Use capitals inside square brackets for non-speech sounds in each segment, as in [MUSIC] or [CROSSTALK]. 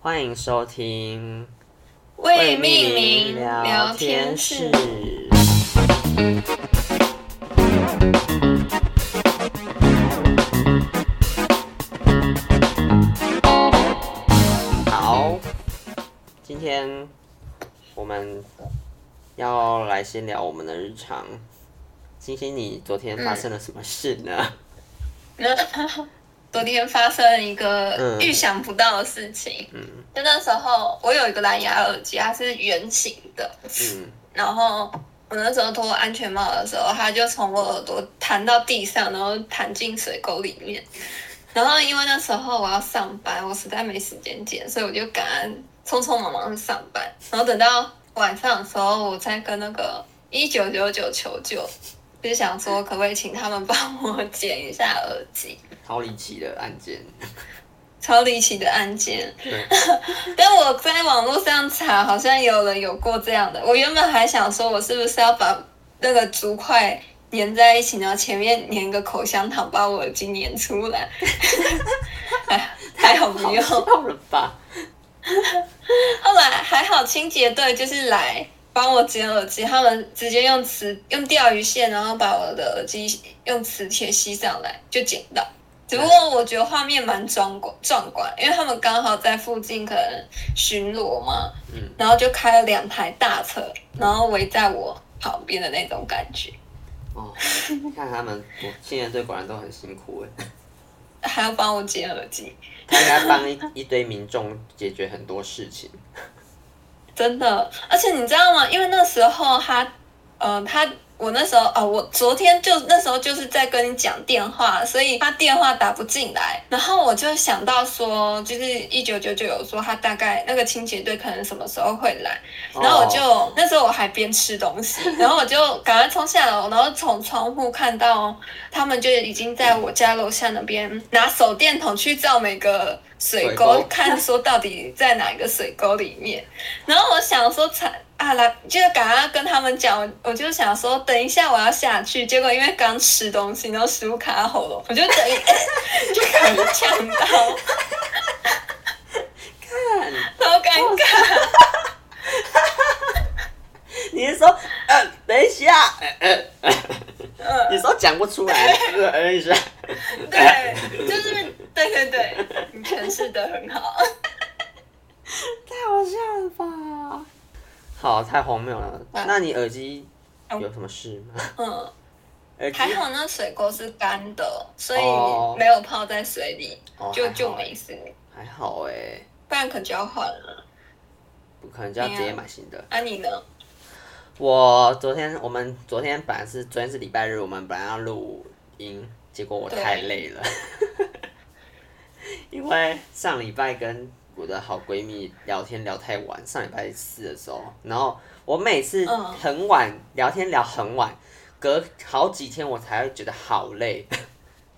欢迎收听未命名聊天室。好，今天我们要来先聊我们的日常。星星，你昨天发生了什么事呢？嗯 [LAUGHS] 昨天发生了一个预想不到的事情，嗯，就那时候我有一个蓝牙耳机，它是圆形的，嗯，然后我那时候脱安全帽的时候，它就从我耳朵弹到地上，然后弹进水沟里面，然后因为那时候我要上班，我实在没时间剪，所以我就赶匆匆忙忙去上班，然后等到晚上的时候，我再跟那个一九九九求救，就是想说可不可以请他们帮我剪一下耳机。超离奇的案件，超离奇的案件。[LAUGHS] 但我在网络上查，好像有人有过这样的。我原本还想说，我是不是要把那个竹块粘在一起，然后前面粘个口香糖，把我耳机粘出来。哎，还好没有。了吧？[LAUGHS] 后来还好，清洁队就是来帮我剪耳机，他们直接用磁用钓鱼线，然后把我的耳机用磁铁吸上来，就剪到。只不过我觉得画面蛮壮观，壮观，因为他们刚好在附近可能巡逻嘛，嗯，然后就开了两台大车，然后围在我旁边的那种感觉。哦，看他们，我现在对果然都很辛苦哎，还要帮我剪耳机，他应该帮一一堆民众解决很多事情，真的，而且你知道吗？因为那时候他，嗯、呃，他。我那时候哦，我昨天就那时候就是在跟你讲电话，所以他电话打不进来，然后我就想到说，就是一九九九有说他大概那个清洁队可能什么时候会来，然后我就、oh. 那时候我还边吃东西，[LAUGHS] 然后我就赶快冲下楼，然后从窗户看到他们就已经在我家楼下那边拿手电筒去照每个水沟，看说到底在哪一个水沟里面，[LAUGHS] 然后我想说才。啊，来，就赶快跟他们讲，我就想说，等一下我要下去，结果因为刚吃东西，然后食物卡在喉咙，我就等一，[LAUGHS] 就可能呛到，[LAUGHS] 看，好尴尬。[LAUGHS] 你是说，呃，等一下，呃呃，呃，你说讲不出来，等一下，[LAUGHS] 对，就是，对对对，你诠释的很好，太好笑了吧？好，太荒谬了。啊、那你耳机有什么事吗？嗯，[LAUGHS] 耳还好，那水沟是干的，所以没有泡在水里，哦、就就没事。还好哎、欸，不然可能就要换了。不可能就要直接买新的。啊，你呢？我昨天，我们昨天本来是昨天是礼拜日，我们本来要录音，结果我太累了，[LAUGHS] 因为上礼拜跟。我的好闺蜜聊天聊太晚，上礼拜四的时候，然后我每次很晚聊天聊很晚，隔好几天我才会觉得好累。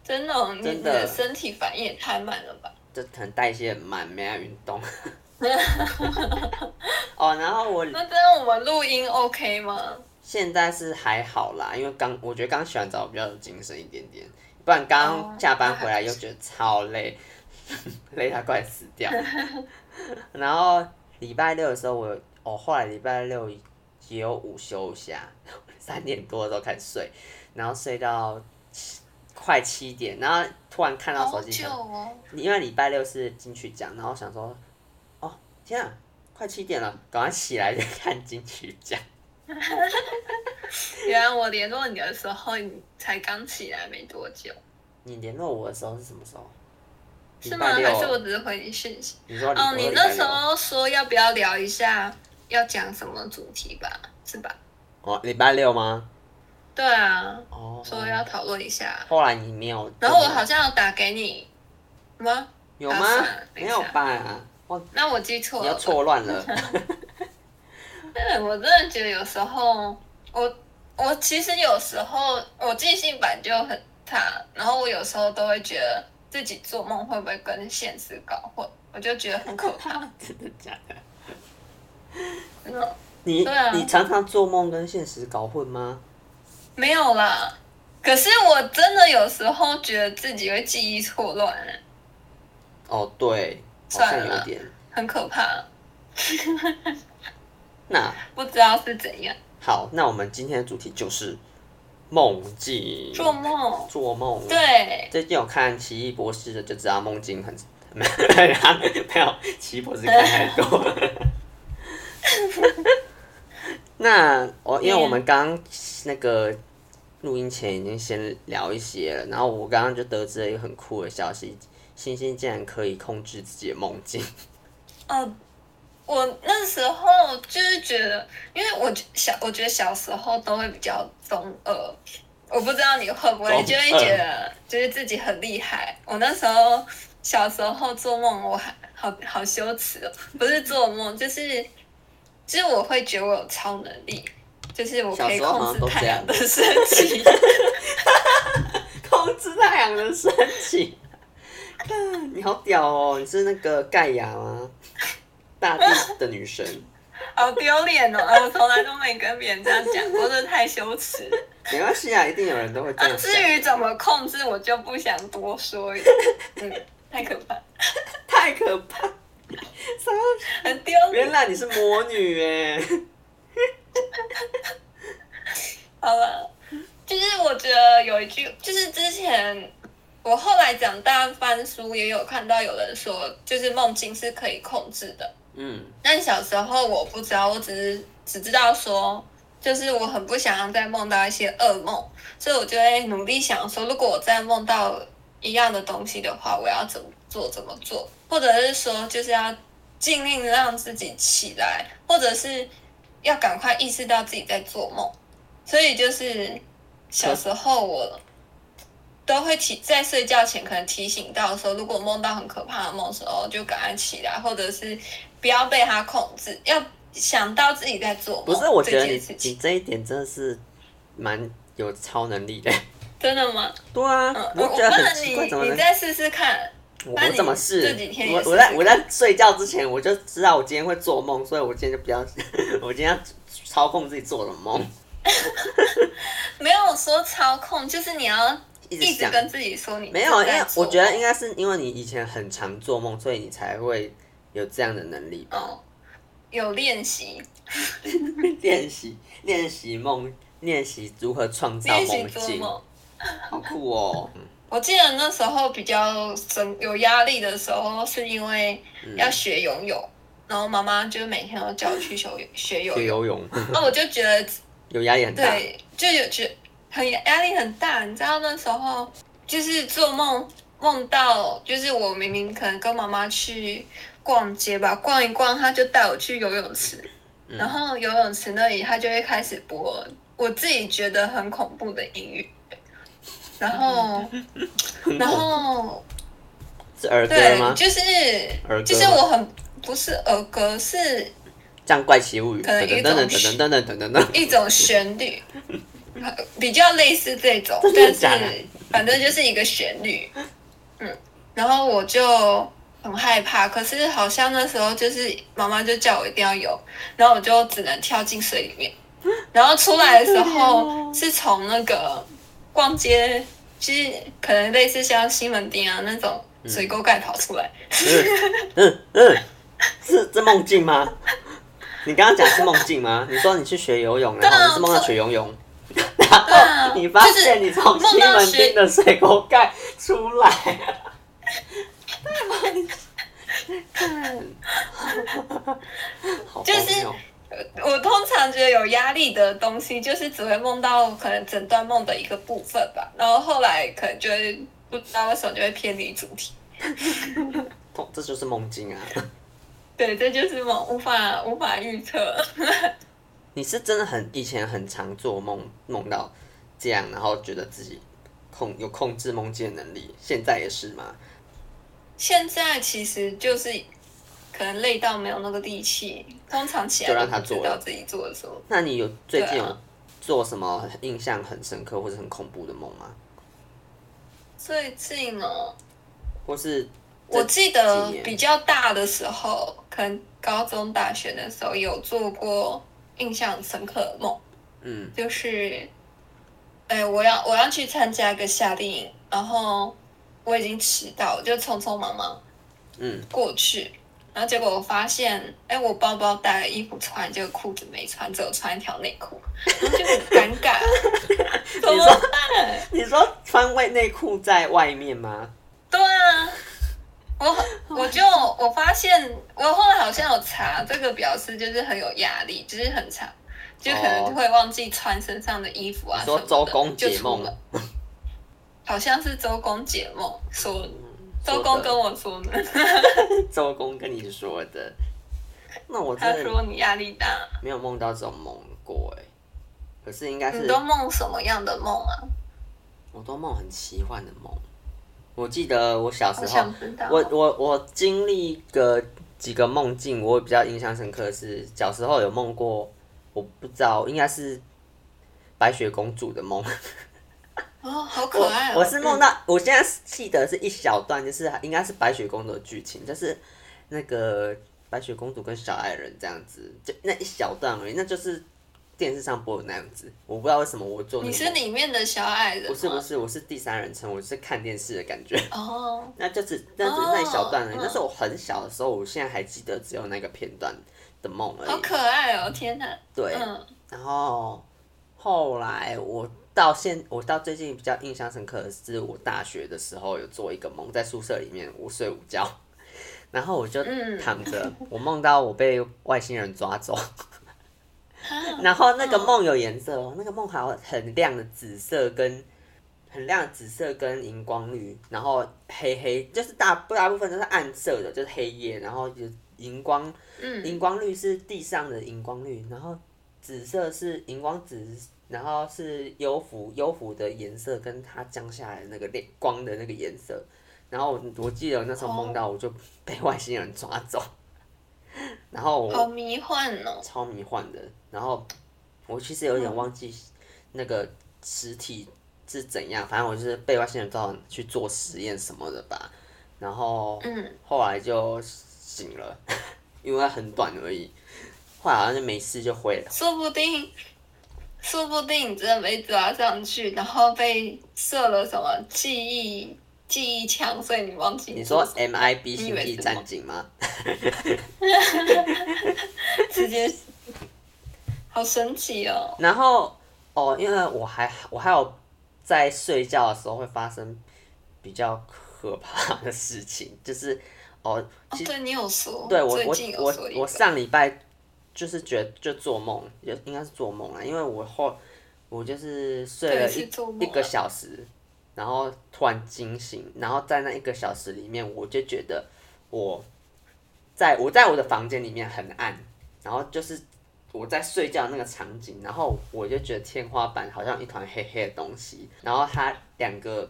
真的，真的，你的身体反应也太慢了吧？这可能代谢很慢，没爱运动。[LAUGHS] 哦，然后我那这样我们录音 OK 吗？现在是还好啦，因为刚我觉得刚洗完澡比较有精神一点点，不然刚下班回来又觉得超累。[LAUGHS] 累到快死掉，[LAUGHS] 然后礼拜六的时候我，我哦，后来礼拜六也有午休一下，三点多的时候开始睡，然后睡到七快七点，然后突然看到手机，哦、因为礼拜六是金曲奖，然后想说，哦天啊，快七点了，赶快起来就看金曲奖。原来我联络你的时候，你才刚起来没多久。你联络我的时候是什么时候？是吗？还是我只是回你讯息？哦，你那时候说要不要聊一下要讲什么主题吧？是吧？哦，礼拜六吗？对啊。哦。说要讨论一下。后来你没有。然后我好像有打给你吗？有吗？没有吧？我那我记错了。你错乱了。[LAUGHS] 对，我真的觉得有时候我我其实有时候我记性本就很差，然后我有时候都会觉得。自己做梦会不会跟现实搞混？我就觉得很可怕。[LAUGHS] 真的假的？[LAUGHS] 嗯、你、啊、你常常做梦跟现实搞混吗？没有啦，可是我真的有时候觉得自己会记忆错乱。哦，对，好像有点。很可怕。[LAUGHS] 那不知道是怎样。好，那我们今天的主题就是梦境。做梦。做梦。对。最近有看《奇异博士》的，就知道梦境很 [LAUGHS] 没有没有，奇异博士看太多。[LAUGHS] 那我因为我们刚那个录音前已经先聊一些了，然后我刚刚就得知了一个很酷的消息，星星竟然可以控制自己的梦境。哦，我那时候就是觉得，因为我小，我觉得小时候都会比较中二，我不知道你会不会，就会觉得就是自己很厉害。我那时候小时候做梦，我还好好羞耻哦，不是做梦，就是。就是我会觉得我有超能力，就是我可以 [LAUGHS] 控制太阳的升起，控制太阳的升起。[LAUGHS] 你好屌哦！你是那个盖亚吗？大地的女神。[LAUGHS] 好丢脸哦！我从来都没跟别人这样讲过，真的太羞耻。没关系啊，一定有人都会这样。至于怎么控制，我就不想多说。嗯，太可怕，[LAUGHS] 太可怕。很丢。原来你是魔女哎！好了，就是我觉得有一句，就是之前我后来长大翻书也有看到有人说，就是梦境是可以控制的。嗯。但小时候我不知道，我只是只知道说，就是我很不想要再梦到一些噩梦，所以我就会努力想说，如果我再梦到一样的东西的话，我要怎么做？怎么做？或者是说，就是要尽力让自己起来，或者是要赶快意识到自己在做梦。所以就是小时候我都会提在睡觉前可能提醒到说，如果梦到很可怕的梦的时候，就赶快起来，或者是不要被它控制，要想到自己在做梦。不是，我觉得你你这一点真的是蛮有超能力的。真的吗？对啊，嗯、我觉得很奇怪，怎么你再试试看。我我怎么试？我我在我在睡觉之前我就知道我今天会做梦，所以我今天就不要，[LAUGHS] 我今天要操控自己做的梦。[LAUGHS] 没有说操控，就是你要一直跟自己说你没有，因为我觉得应该是因为你以前很常做梦，所以你才会有这样的能力吧。哦，有练习，练习练习梦，练习如何创造梦境，好酷哦。[LAUGHS] 我记得那时候比较生有压力的时候，是因为要学游泳，嗯、然后妈妈就每天都叫我去学学游泳。学游泳，那 [LAUGHS] 我就觉得有压力很大，对，就有觉很压力很大。你知道那时候就是做梦梦到，就是我明明可能跟妈妈去逛街吧，逛一逛，她就带我去游泳池，嗯、然后游泳池那里他就会开始播我自己觉得很恐怖的音乐。然后，[LAUGHS] 然后是儿歌吗？就是就是我很不是儿歌，是这样怪奇物语，可能一种等等等等等等一种旋律，[LAUGHS] [LAUGHS] 比较类似这种，但是反正就是一个旋律。嗯，然后我就很害怕，可是好像那时候就是妈妈就叫我一定要游，然后我就只能跳进水里面，[GASPS] 然后出来的时候是从那个。逛街其实可能类似像西门町啊那种水沟盖跑出来，嗯嗯嗯，是这梦境吗？你刚刚讲是梦境吗？你说你去学游泳，然后你是梦到学游泳，然后你发现你从西门町的水沟盖出来，看，[LAUGHS] 就是。我通常觉得有压力的东西，就是只会梦到可能整段梦的一个部分吧，然后后来可能就会不知道为什么就会偏离主题。[LAUGHS] 这就是梦境啊！[LAUGHS] 对，这就是梦，无法无法预测。你是真的很以前很常做梦，梦到这样，然后觉得自己控有控制梦境的能力，现在也是吗？现在其实就是。可能累到没有那个力气，通常起来就让他做到自己做的时候。那你有最近有做什么印象很深刻或者很恐怖的梦吗？最近哦，或是我记得比较大的时候，可能高中、大学的时候有做过印象深刻的梦。嗯，就是，哎、欸，我要我要去参加一个夏令营，然后我已经迟到，就匆匆忙忙，嗯，过去。然后结果我发现，哎，我包包带了衣服穿，结果裤子没穿，只有穿一条内裤，然后就很尴尬。[LAUGHS] 怎么办？你说穿外内裤在外面吗？对啊，我 [LAUGHS] 我就我发现，我后来好像有查，这个表示就是很有压力，就是很长，就可能会忘记穿身上的衣服啊。说周公解梦了，[LAUGHS] 好像是周公解梦说。周公跟我说的，[LAUGHS] 周公跟你说的，那我他说你压力大，没有梦到这种梦过哎，可是应该是你都梦什么样的梦啊？我都梦很奇幻的梦。我记得我小时候，我我我经历个几个梦境，我比较印象深刻的是小时候有梦过，我不知道应该是白雪公主的梦。[LAUGHS] 哦，好可爱哦！我，我是梦到，嗯、我现在记得是一小段，就是应该是白雪公主的剧情，就是那个白雪公主跟小矮人这样子，就那一小段而已，那就是电视上播的那样子。我不知道为什么我做。你是里面的小矮人？不是不是，我是第三人称，我是看电视的感觉。哦，那就是那就是那一小段而已。哦、那是我很小的时候，我现在还记得只有那个片段的梦而已。好可爱哦！天哪。对，嗯、然后后来我。到现我到最近比较印象深刻的是，我大学的时候有做一个梦，在宿舍里面我睡午觉，然后我就躺着，嗯、我梦到我被外星人抓走，[LAUGHS] 然后那个梦有颜色哦，那个梦还有很亮的紫色跟很亮的紫色跟荧光绿，然后黑黑就是大大部分都是暗色的，就是黑夜，然后就荧光，荧光绿是地上的荧光绿，然后紫色是荧光紫。然后是幽浮，幽浮的颜色跟它降下来的那个亮光的那个颜色，然后我我记得那时候梦到我就被外星人抓走，[LAUGHS] 然后我好迷幻哦，超迷幻的。然后 [TSK] 我其实有点忘记那个实体是怎样，反正我就是被外星人抓走去做实验什么的吧。然后嗯后来就醒了，[LAUGHS] 因为很短而已，后来好像就没事就回了，说不定。说不定你真的被抓上去，然后被设了什么记忆记忆枪，所以你忘记。你说 MIB 星际战警吗？[LAUGHS] 直接，好神奇哦。然后哦，因为我还我还有在睡觉的时候会发生比较可怕的事情，就是哦，哦，对你有说，对我我我我上礼拜。就是觉得就做梦，就应该是做梦了，因为我后我就是睡了一一个小时，然后突然惊醒，然后在那一个小时里面，我就觉得我在我在我的房间里面很暗，然后就是我在睡觉那个场景，然后我就觉得天花板好像一团黑黑的东西，然后它两个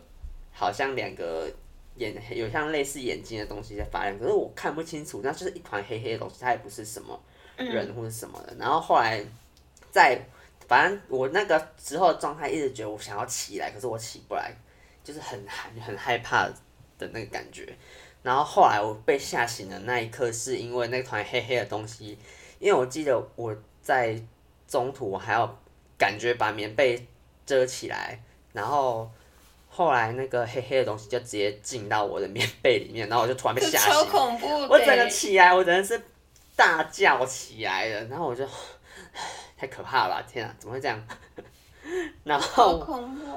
好像两个眼有像类似眼睛的东西在发亮，可是我看不清楚，那就是一团黑黑的东西，它也不是什么。人或者什么的，然后后来在反正我那个时候状态一直觉得我想要起来，可是我起不来，就是很很很害怕的那个感觉。然后后来我被吓醒的那一刻，是因为那团黑黑的东西，因为我记得我在中途我还要感觉把棉被遮起来，然后后来那个黑黑的东西就直接进到我的棉被里面，然后我就突然被吓醒，超恐怖，我整个起来，我真的是。大叫起来了，然后我就太可怕了吧！天啊，怎么会这样？[LAUGHS] 然后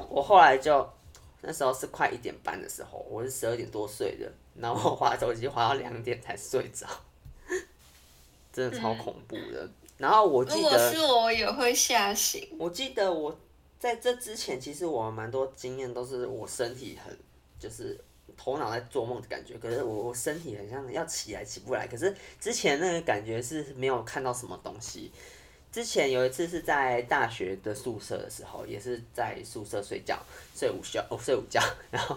我后来就那时候是快一点半的时候，我是十二点多睡的，然后我滑手机滑到两点才睡着，[LAUGHS] 真的超恐怖的。嗯、然后我记得，如果是我也会吓醒。我记得我在这之前，其实我蛮多经验都是我身体很就是。头脑在做梦的感觉，可是我我身体很像要起来起不来。可是之前那个感觉是没有看到什么东西。之前有一次是在大学的宿舍的时候，也是在宿舍睡觉，睡午觉哦，睡午觉。[LAUGHS] 然后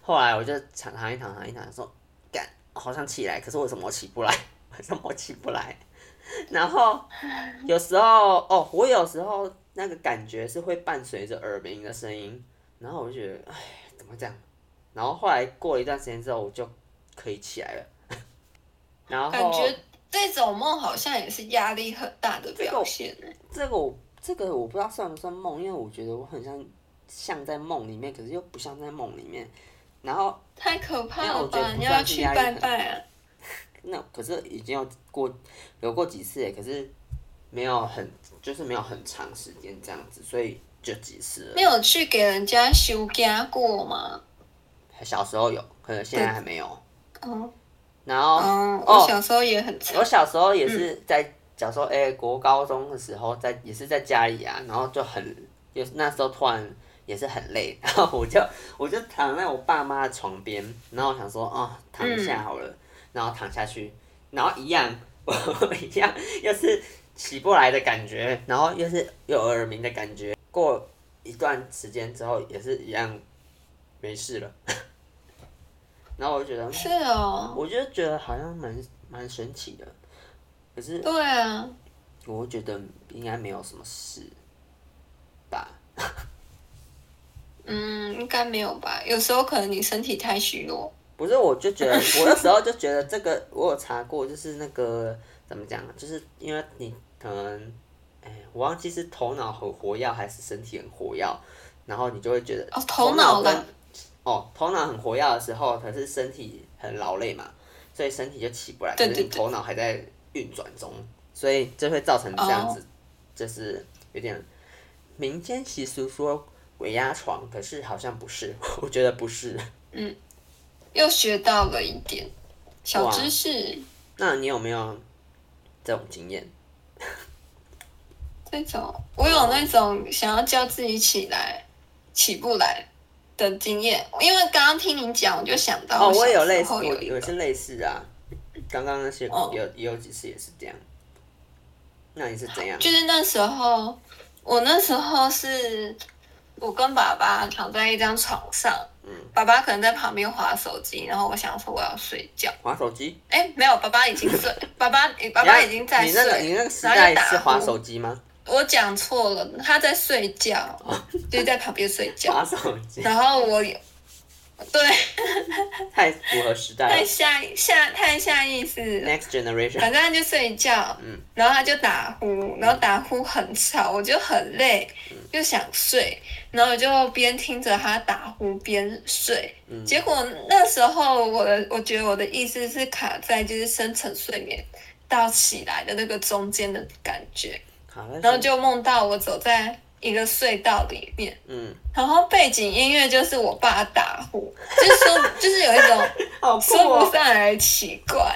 后来我就躺躺一躺躺一躺，说干，好想起来，可是为什么我起不来？[LAUGHS] 为什么我起不来？然后有时候哦，我有时候那个感觉是会伴随着耳鸣的声音，然后我就觉得，哎，怎么这样？然后后来过了一段时间之后，我就可以起来了。[LAUGHS] 然后感觉这种梦好像也是压力很大的表现。这个我这个我不知道算不算梦，因为我觉得我很像像在梦里面，可是又不像在梦里面。然后太可怕了吧！你要去拜拜啊！那可是已经有过有过几次哎，可是没有很就是没有很长时间这样子，所以就几次了。没有去给人家修家过吗？小时候有，可能现在还没有。哦。然后，哦，我小时候也很长。我小时候也是在小时候哎，国高中的时候在也是在家里啊，然后就很有那时候突然也是很累，然后我就我就躺在我爸妈的床边，然后我想说哦，躺一下好了，嗯、然后躺下去，然后一样我 [LAUGHS] 一样又是起不来的感觉，然后又是有耳鸣的感觉，过一段时间之后也是一样没事了。然后我就觉得，是哦，我就觉得好像蛮蛮神奇的，可是对啊，我觉得应该没有什么事吧。[LAUGHS] 嗯，应该没有吧？有时候可能你身体太虚弱。不是，我就觉得，我那时候就觉得这个，我有查过，就是那个怎么讲，就是因为你可能，哎，我忘记是头脑很活跃还是身体很活跃，然后你就会觉得哦，头脑的。哦，头脑很活跃的时候，可是身体很劳累嘛，所以身体就起不来。可是你头脑还在运转中，所以就会造成这样子，哦、就是有点民间习俗说鬼压床，可是好像不是，我觉得不是。嗯，又学到了一点小知识。那你有没有这种经验？这种，我有那种想要叫自己起来，起不来。的经验，因为刚刚听你讲，我就想到哦，我也有类似，有有些类似啊。刚刚那些有、哦、也有几次也是这样。那你是怎样？就是那时候，我那时候是，我跟爸爸躺在一张床上，嗯，爸爸可能在旁边划手机，然后我想说我要睡觉，划手机？哎、欸，没有，爸爸已经睡，[LAUGHS] 爸爸，爸爸已经在睡。你那个，你那个时代是划手机吗？我讲错了，他在睡觉，就是在旁边睡觉。[LAUGHS] 然后我，对，太符合时代了。太下下太下意识。Next generation。反正他就睡觉，嗯，然后他就打呼，然后打呼很吵，我就很累，又想睡，然后我就边听着他打呼边睡。结果那时候我的，我觉得我的意思是卡在就是深层睡眠到起来的那个中间的感觉。然后就梦到我走在一个隧道里面，嗯，然后背景音乐就是我爸打呼，[LAUGHS] 就是说，就是有一种 [LAUGHS] 说不上来奇怪，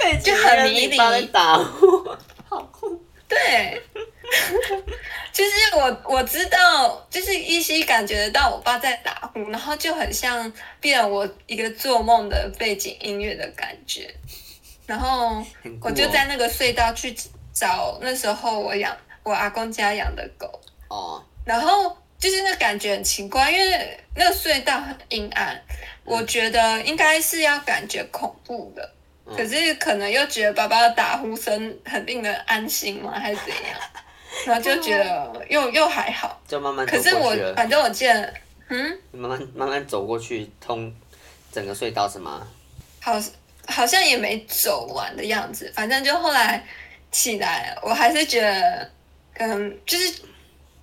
哦、就很迷离。打呼，好酷。对，[LAUGHS] 就是我我知道，就是依稀感觉得到我爸在打呼，然后就很像变我一个做梦的背景音乐的感觉，然后我就在那个隧道去。找那时候我养我阿公家养的狗哦，然后就是那感觉很奇怪，因为那个隧道很阴暗，嗯、我觉得应该是要感觉恐怖的，嗯、可是可能又觉得爸爸的打呼声很令人安心吗？还是怎样？[LAUGHS] 然后就觉得又又还好，就慢慢走过去。可是我反正我记得，嗯，慢慢慢慢走过去，通整个隧道是吗？好，好像也没走完的样子，反正就后来。起来，我还是觉得，可能，就是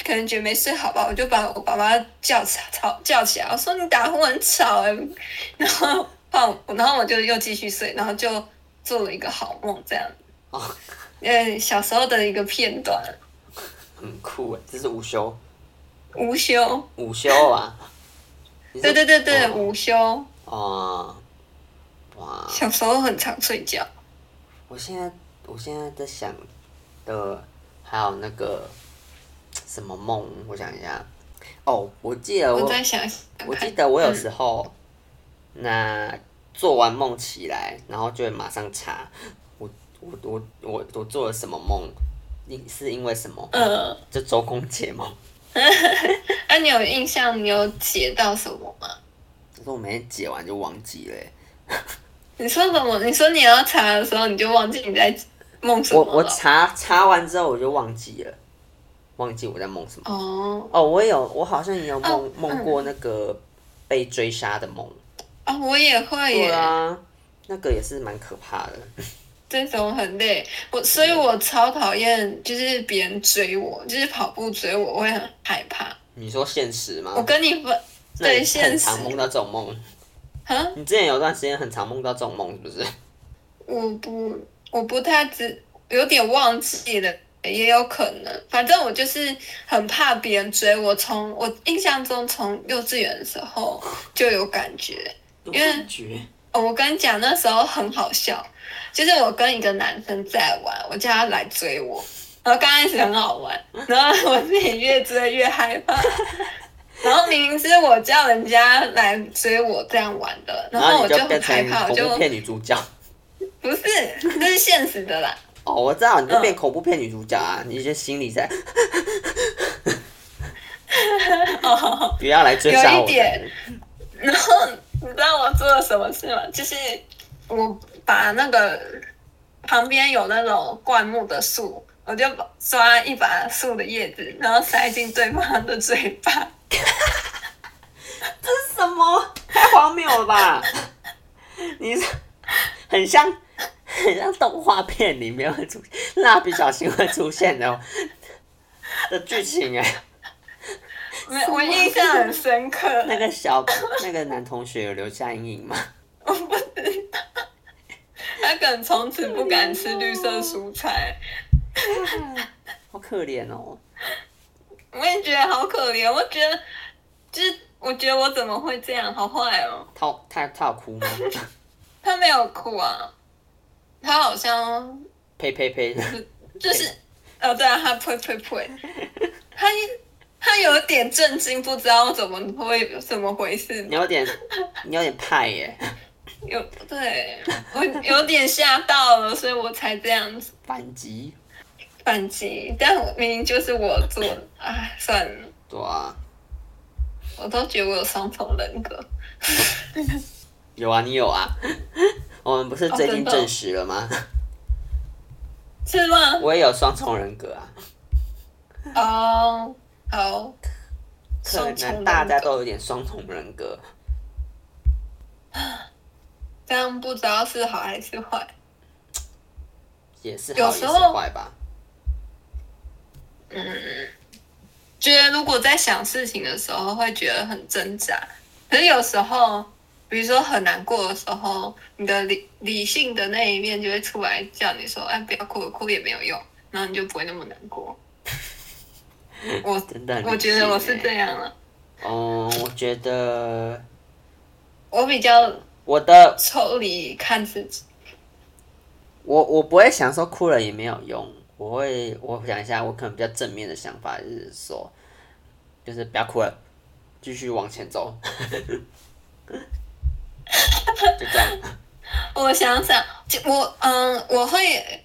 可能觉得没睡好吧，我就把我爸爸叫起吵叫起来，我说你打呼很吵哎，然后放，然后我就又继续睡，然后就做了一个好梦，这样。[LAUGHS] 哦，呃，小时候的一个片段，很酷哎，这是午休，午休，午休啊，对对对对，午休，哦，哇，小时候很常睡觉，我现在。我现在在想的还有那个 [TSK] 什么梦，我想一下。哦，我记得我，我在想我记得我有时候、嗯、那做完梦起来，然后就会马上查我我我我我做了什么梦，你是因为什么？嗯，就周公解梦。那、[LAUGHS] 啊、你有印象？你有解到什么吗？可是我每天解完就忘记了。[LAUGHS] 你说什么？你说你要查的时候，你就忘记你在。梦我我查查完之后我就忘记了，忘记我在梦什么。哦哦，我有，我好像也有梦梦、哦、过那个被追杀的梦。啊、哦，我也会耶。对啊，那个也是蛮可怕的。[LAUGHS] 这种很累，我所以，我超讨厌就是别人追我，就是跑步追我，我会很害怕。你说现实吗？我跟你分对现实。常梦到这种梦。哈？你之前有段时间很常梦到这种梦，是不是？我不，我不太知，有点忘记了，也有可能。反正我就是很怕别人追我，从我印象中从幼稚园的时候就有感觉，因为我跟你讲那时候很好笑，就是我跟一个男生在玩，我叫他来追我，然后刚开始很好玩，然后我自己越追越害怕。然后明明是我叫人家来追我这样玩的，然后我就很害怕，我就骗女主角。不是，这是现实的啦。哦，我知道，你就变恐怖片女主角啊！嗯、你这心里在，[LAUGHS] 哦，不要来追杀我。有一点。然后你知道我做了什么事吗？就是我把那个旁边有那种灌木的树，我就抓一把树的叶子，然后塞进对方的嘴巴。[LAUGHS] 这是什么？太荒谬了吧！[LAUGHS] 你 [LAUGHS] 很像很像动画片里面会出现蜡笔小新会出现的 [LAUGHS] 的剧情哎。我印象很深刻。[LAUGHS] 那个小那个男同学有留下阴影吗？我不知道。他可能从此不敢吃绿色蔬菜。好可怜哦。我也觉得好可怜，我觉得，就是我觉得我怎么会这样，好坏哦。他他他有哭吗？他没有哭啊，他好像呸呸呸，就是哦，对啊，他呸呸呸，他他有点震惊，不知道怎么会怎么回事。你有点你有点派耶，有对。我有点吓到了，所以我才这样子。反击。反击，但我明明就是我做的，哎，算了。对啊，我都觉得我有双重人格。[LAUGHS] 有啊，你有啊。[LAUGHS] 我们不是最近证实了吗？哦、[LAUGHS] 是吗？我也有双重人格啊。哦，好。可能大家都有点双重人格。[SIGHS] 这样不知道是好还是坏。也是好也是坏吧。嗯，觉得如果在想事情的时候会觉得很挣扎，可是有时候，比如说很难过的时候，你的理理性的那一面就会出来叫你说：“哎，不要哭，哭也没有用。”然后你就不会那么难过。[LAUGHS] 我真的，我觉得我是这样了。哦，我觉得我比较我的抽离看自己。我我不会想说哭了也没有用。我会，我想一下，我可能比较正面的想法就是说，就是不要哭了，继续往前走，[LAUGHS] 就这样。我想想，我嗯，我会，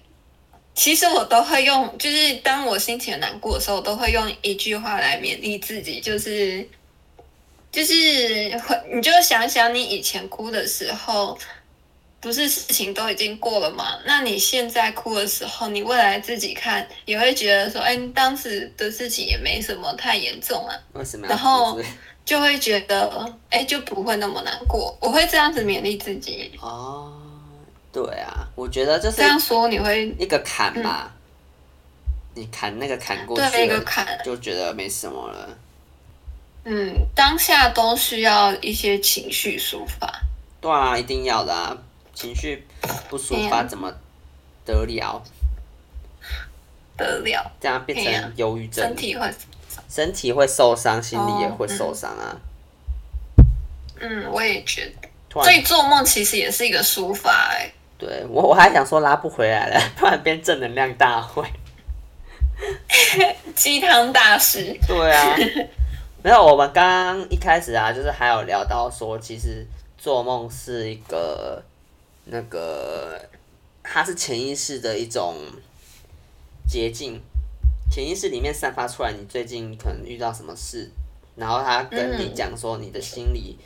其实我都会用，就是当我心情难过的时候，我都会用一句话来勉励自己，就是，就是会，你就想想你以前哭的时候。不是事情都已经过了吗？那你现在哭的时候，你未来自己看也会觉得说，哎，当时的事情也没什么太严重啊。为什么？然后就会觉得，哎，就不会那么难过。我会这样子勉励自己。哦，对啊，我觉得就是这样说，你会一个坎吧。嗯、你坎那个坎过去，对，一个坎就觉得没什么了。嗯，当下都需要一些情绪抒发。对啊，一定要的啊。情绪不抒发怎么得了？得了，这样变成忧郁症，身体会身体会受伤，心里也会受伤啊。嗯，我也觉得。所以做梦其实也是一个抒发哎。对我，我还想说拉不回来了，[LAUGHS] 突然变正能量大会，[LAUGHS] 鸡汤大师。对啊，[LAUGHS] 没有，我们刚刚一开始啊，就是还有聊到说，其实做梦是一个。那个，它是潜意识的一种捷径，潜意识里面散发出来，你最近可能遇到什么事，然后他跟你讲说你的心里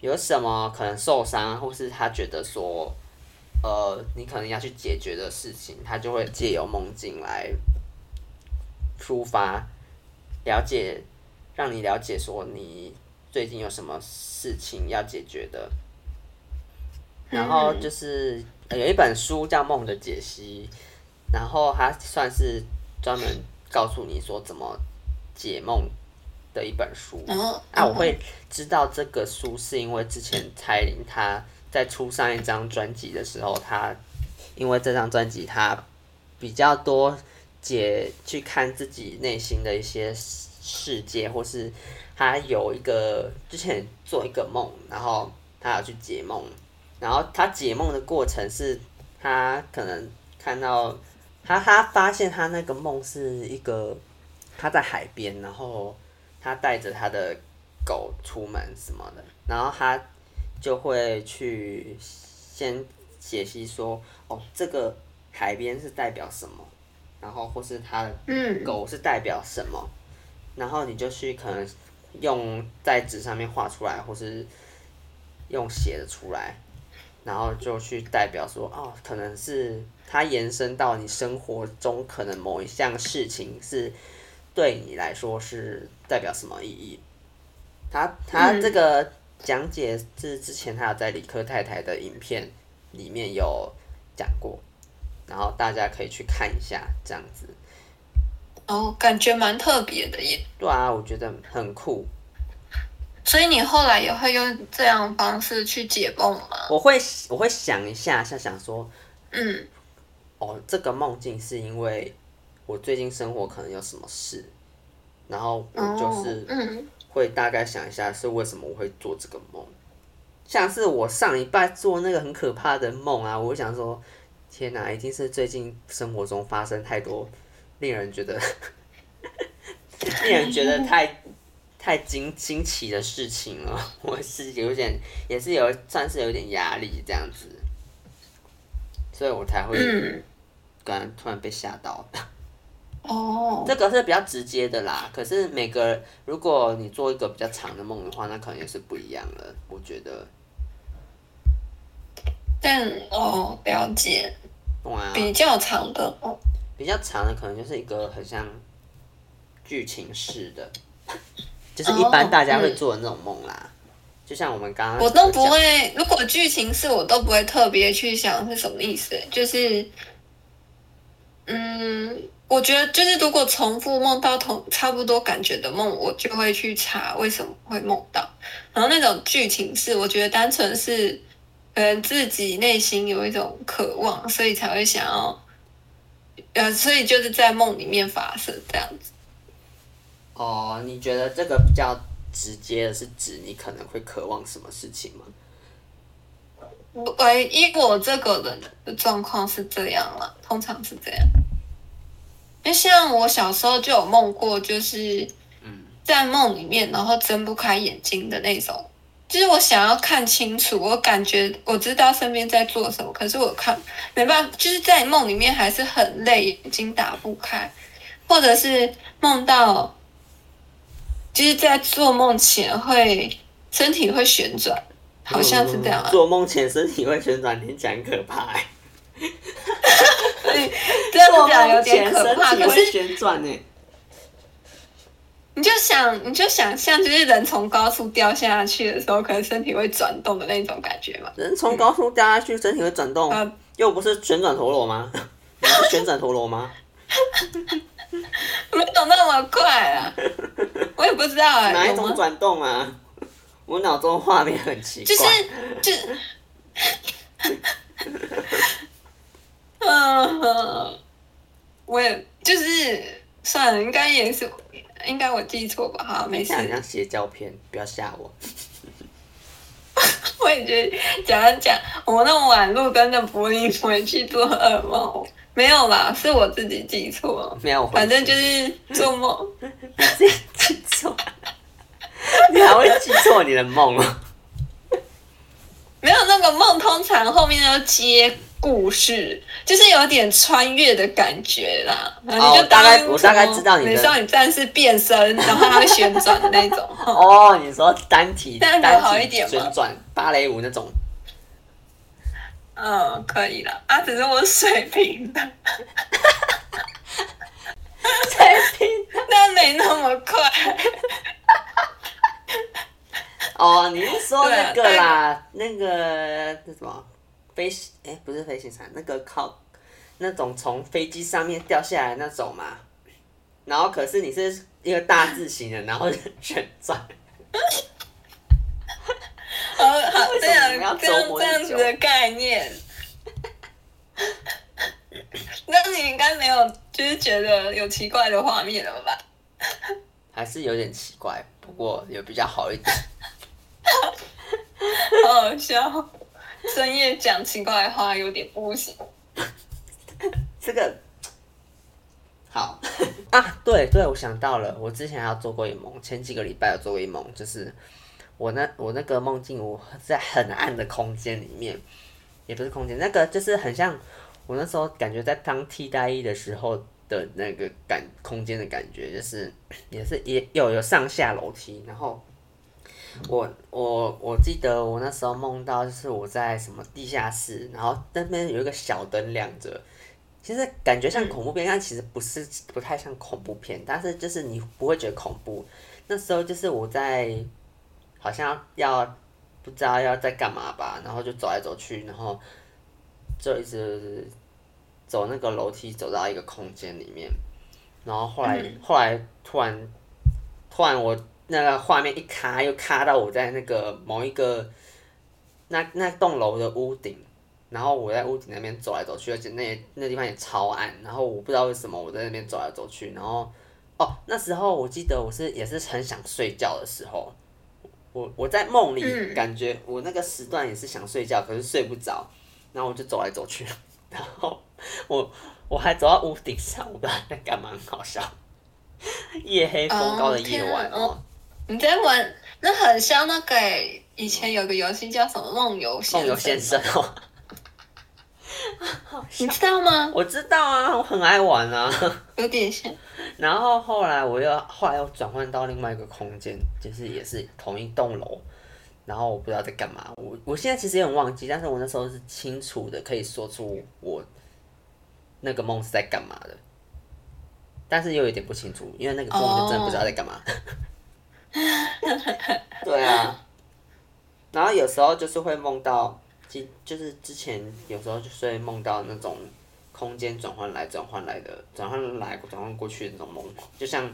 有什么可能受伤，或是他觉得说，呃，你可能要去解决的事情，他就会借由梦境来出发，了解，让你了解说你最近有什么事情要解决的。然后就是有一本书叫《梦的解析》，然后它算是专门告诉你说怎么解梦的一本书。啊，我会知道这个书是因为之前蔡依林她在出上一张专辑的时候，她因为这张专辑她比较多解去看自己内心的一些世界，或是她有一个之前做一个梦，然后她要去解梦，然后他解梦的过程是他可能看到他他发现他那个梦是一个他在海边，然后他带着他的狗出门什么的，然后他就会去先解析说，哦，这个海边是代表什么，然后或是他的狗是代表什么，然后你就去可能用在纸上面画出来，或是用写的出来，然后就去代表说，哦，可能是它延伸到你生活中可能某一项事情是对你来说是代表什么意义。他他这个讲解是之前他有在理科太太的影片里面有讲过，然后大家可以去看一下这样子。哦，感觉蛮特别的耶。对啊，我觉得很酷。所以你后来也会用这样方式去解梦吗？我会我会想一下，想想说，嗯，哦，这个梦境是因为我最近生活可能有什么事，然后我就是嗯。会大概想一下是为什么我会做这个梦，像是我上礼拜做那个很可怕的梦啊，我想说，天哪，一定是最近生活中发生太多令人觉得 [LAUGHS] 令人觉得太太惊惊奇的事情了，[LAUGHS] 我是有点也是有算是有点压力这样子，所以我才会刚刚突然被吓到。哦，[LAUGHS] 这个是比较直接的啦。可是每个，如果你做一个比较长的梦的话，那可能也是不一样的。我觉得，但哦，了解。啊，比较长的哦，比较长的可能就是一个很像剧情式的，就是一般大家会做的那种梦啦。就像我们刚刚，我都不会。如果剧情是，我都不会特别去想是什么意思。就是，嗯。我觉得就是，如果重复梦到同差不多感觉的梦，我就会去查为什么会梦到。然后那种剧情是，我觉得单纯是，可能自己内心有一种渴望，所以才会想要，呃，所以就是在梦里面发生这样子。哦，你觉得这个比较直接的是指你可能会渴望什么事情吗？唯一我这个人的状况是这样了，通常是这样。因为像我小时候就有梦过，就是在梦里面，然后睁不开眼睛的那种。就是我想要看清楚，我感觉我知道身边在做什么，可是我看没办法，就是在梦里面还是很累，眼睛打不开，或者是梦到，就是在做梦前会身体会旋转，好像是这样啊。做梦前身体会旋转，听起来很可怕欸。[LAUGHS] 对，这样讲有点可怕。可是旋转呢？你就想，你就想象，就是人从高处掉下去的时候，可能身体会转动的那种感觉嘛。人从高处掉下去，身体会转动，嗯、又不是旋转陀螺吗？[LAUGHS] 你是旋转陀螺吗？[LAUGHS] [LAUGHS] 没有那么快啊！我也不知道哎、欸，[LAUGHS] 哪一种转动啊？我脑中画面很奇怪，就是就。[LAUGHS] 嗯，我也就是算了，应该也是，应该我记错吧？哈，没事。像像邪教片，不要吓我。[LAUGHS] 我也觉得讲讲，我那么晚录，跟着柏林回去做噩梦，没有啦，是我自己记错。没有，反正就是做梦。你自己记错？你还会记错你的梦吗？没有那个梦，通常后面要接。故事就是有点穿越的感觉啦，然后你就大概我大概知道你的美少女战士变身，然后它会旋转的那种。[LAUGHS] 哦，你说单体 [LAUGHS] 单体好一点旋转芭蕾舞那种。嗯，可以了啊，只是我水平的，水平的，[LAUGHS] 但没那么快。哦，你是说那个啦？那个那什么？飞行哎，不是飞行伞，那个靠那种从飞机上面掉下来那种嘛。然后可是你是一个大字型的，然后旋转。好 [LAUGHS] 好，这样这样这样子的概念。[LAUGHS] 那你应该没有，就是觉得有奇怪的画面了吧？[LAUGHS] 还是有点奇怪，不过也比较好一点。好好笑，[LAUGHS] 深夜讲奇怪的话有点不行。[LAUGHS] 这个好 [LAUGHS] 啊，对对，我想到了，我之前还做过一梦，前几个礼拜有做过一梦，就是我那我那个梦境，我在很暗的空间里面，也不是空间，那个就是很像我那时候感觉在当替代役的时候的那个感空间的感觉，就是也是也有有上下楼梯，然后我我我记得我那时候梦到就是我在什么地下室，然后那边有一个小灯亮着。其实感觉像恐怖片，但其实不是，不太像恐怖片。但是就是你不会觉得恐怖。那时候就是我在好像要不知道要在干嘛吧，然后就走来走去，然后就一直走那个楼梯，走到一个空间里面。然后后来后来突然突然我那个画面一卡，又卡到我在那个某一个那那栋楼的屋顶。然后我在屋顶那边走来走去，而且那那地方也超暗。然后我不知道为什么我在那边走来走去。然后哦，那时候我记得我是也是很想睡觉的时候，我我在梦里感觉我那个时段也是想睡觉，可是睡不着。然后我就走来走去，然后我我还走到屋顶上，我不知道在干嘛，很好笑。夜黑风高的夜晚哦，你在玩？那很像那个以前有个游戏叫什么梦游梦游先生哦。[LAUGHS] 你知道吗？我知道啊，我很爱玩啊，有点像。然后后来我又后来又转换到另外一个空间，就是也是同一栋楼。然后我不知道在干嘛，我我现在其实也很忘记，但是我那时候是清楚的可以说出我那个梦是在干嘛的，但是又有点不清楚，因为那个梦就真的不知道在干嘛。Oh. [LAUGHS] 对啊，然后有时候就是会梦到。就就是之前有时候就是会梦到那种空间转换来转换来的转换来转换过去的那种梦，就像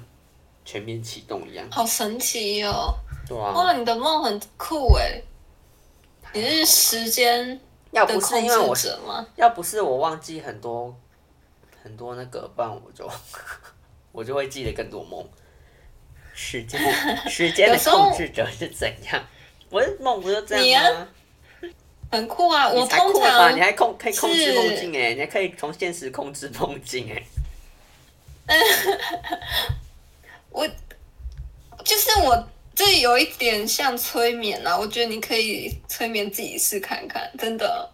全面启动一样。好神奇哦！对啊。哇，你的梦很酷哎！你是时间要不是因为我要不是我忘记很多很多那个，不然我就 [LAUGHS] 我就会记得更多梦。时间 [LAUGHS] 时间的控制者是怎样？我的梦不就这样吗？很酷啊！我通常你还控可以控制梦境哎，你还可以从现实控制梦境哎。[LAUGHS] 我就是我，这有一点像催眠啊。我觉得你可以催眠自己试看看，真的。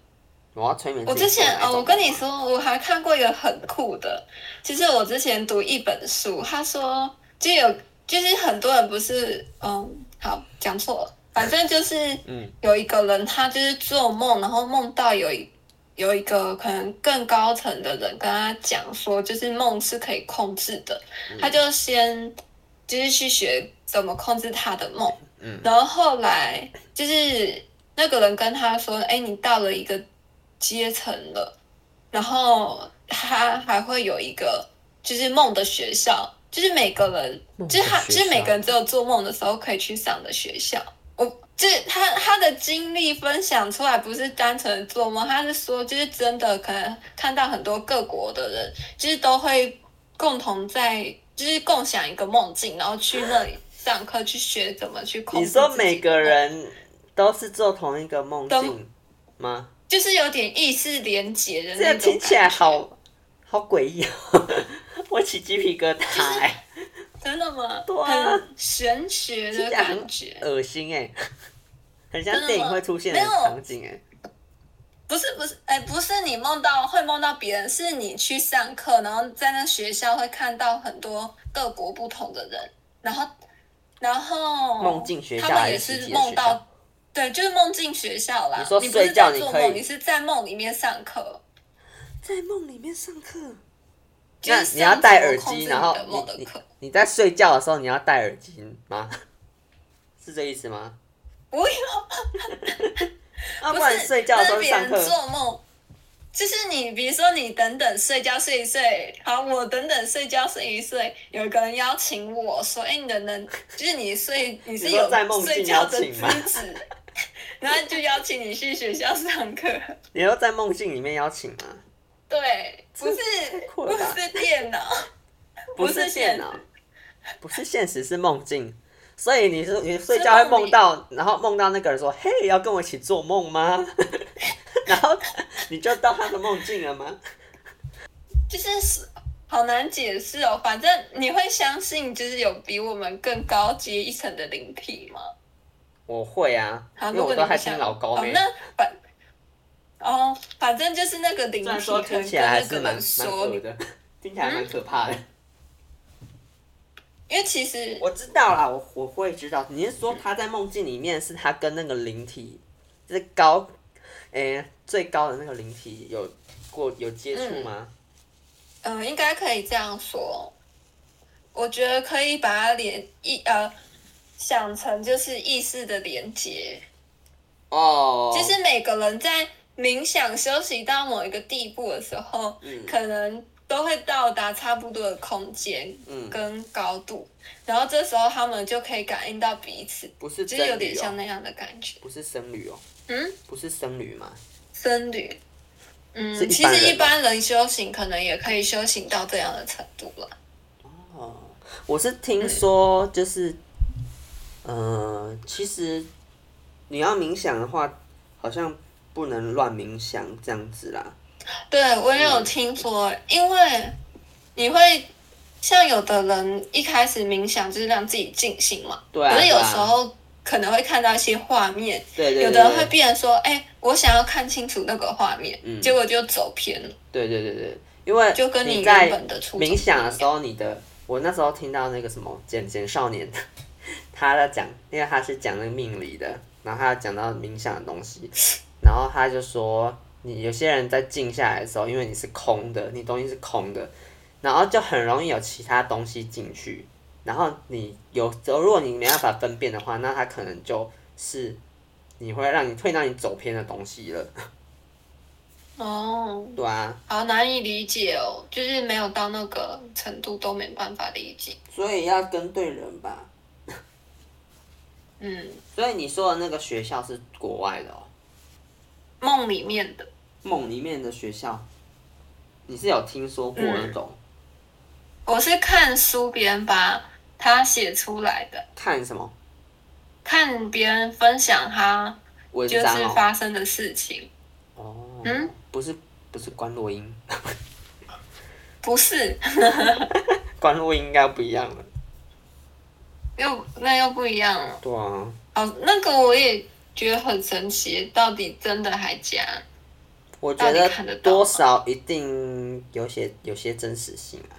我要催眠。我之前哦，我跟你说，我还看过一个很酷的。其实我之前读一本书，他说就有，就是很多人不是嗯，好讲错了。反正就是，[LAUGHS] 嗯。有一个人，他就是做梦，然后梦到有一有一个可能更高层的人跟他讲说，就是梦是可以控制的，他就先就是去学怎么控制他的梦，嗯。然后后来就是那个人跟他说，哎，你到了一个阶层了，然后他还会有一个就是梦的学校，就是每个人，就是他，就是每个人只有做梦的时候可以去上的学校。我就是他他的经历分享出来，不是单纯的做梦，他是说，就是真的可能看到很多各国的人，就是都会共同在，就是共享一个梦境，然后去那里上课去学怎么去控制。你说每个人都是做同一个梦境吗？就是有点意识连结的那种。这样听起来好好诡异哦，我起鸡皮疙瘩哎。真的吗？对啊，玄学的感觉，恶心哎，很像电影会出现的场景哎。不是不是，哎，不是你梦到会梦到别人，是你去上课，然后在那学校会看到很多各国不同的人，然后然后梦境学校他们也是梦到，对，就是梦境学校啦。你说睡觉你可以，你是在梦里面上课，在梦里面上课。那你要戴耳机，然后你你你在睡觉的时候你要戴耳机吗？[LAUGHS] 是这意思吗？不用，[LAUGHS] 不然睡觉的时候上课。做梦，就是你，比如说你等等睡觉睡一睡，好，我等等睡觉睡一睡，有一个人邀请我说，哎，你的能，就是你睡 [LAUGHS] 你是有睡觉的资质，然后就邀请你去学校上课。你要在梦境里面邀请吗？对，不是？不是电脑，[LAUGHS] 不是电脑，不是现实，是梦境。所以你是你睡觉会梦到，然后梦到那个人说：“嘿，要跟我一起做梦吗？” [LAUGHS] 然后你就到他的梦境了吗？就是好难解释哦。反正你会相信，就是有比我们更高阶一层的灵体吗？我会啊，因为我都还听老高没。哦，那反哦，反正就是那个灵体，说听起来还是蛮蛮恶的，听起来蛮可怕的。因为其实我知道啦，我我会知道。你是说他在梦境里面是他跟那个灵体，就是高，诶、欸，最高的那个灵体有过有接触吗？嗯，呃、应该可以这样说。我觉得可以把它连一呃想成就是意识的连接。哦。其实每个人在冥想休息到某一个地步的时候，嗯、可能。都会到达差不多的空间，跟高度，嗯、然后这时候他们就可以感应到彼此，不是、哦，其实有点像那样的感觉，不是僧侣哦，嗯，不是僧侣吗？僧侣，嗯，其实一般人修行可能也可以修行到这样的程度了。哦，我是听说，就是，嗯、呃，其实你要冥想的话，好像不能乱冥想这样子啦。对，我也有听说，嗯、因为你会像有的人一开始冥想就是让自己静心嘛，对、啊，可是有时候可能会看到一些画面，对，对，对，对，有的人会变成说，哎，我想要看清楚那个画面，嗯、结果就走偏了。对对对对，因为就跟你原本的冥想的时候，你的我那时候听到那个什么简简少年，[LAUGHS] 他在讲，因为他是讲那个命理的，然后他讲到冥想的东西，然后他就说。你有些人在静下来的时候，因为你是空的，你东西是空的，然后就很容易有其他东西进去，然后你有时候如果你没办法分辨的话，那它可能就是你会让你会让你走偏的东西了。哦，对啊，好难以理解哦，就是没有到那个程度都没办法理解，所以要跟对人吧。嗯，所以你说的那个学校是国外的哦，梦里面的。梦里面的学校，你是有听说过那种？嗯、我是看书别人把他写出来的。看什么？看别人分享他就是发生的事情。哦。嗯，不是不是观落阴。不是。观落阴应该不一样了。又那又不一样了。对啊。哦，那个我也觉得很神奇，到底真的还假？我觉得多少一定有些有些真实性啊，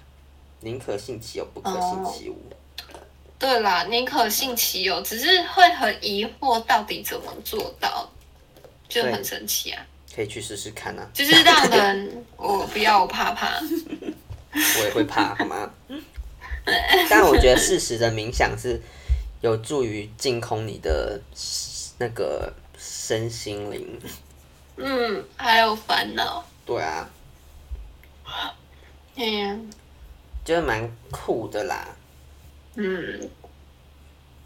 宁可信其有，不可信其无。哦、对啦，宁可信其有，只是会很疑惑到底怎么做到，就很神奇啊。可以去试试看啊。就是让人我不要我怕怕，[LAUGHS] 我也会怕好吗？[LAUGHS] 但我觉得适时的冥想是有助于净空你的那个身心灵。嗯，还有烦恼。对啊。嗯，觉得蛮酷的啦。嗯，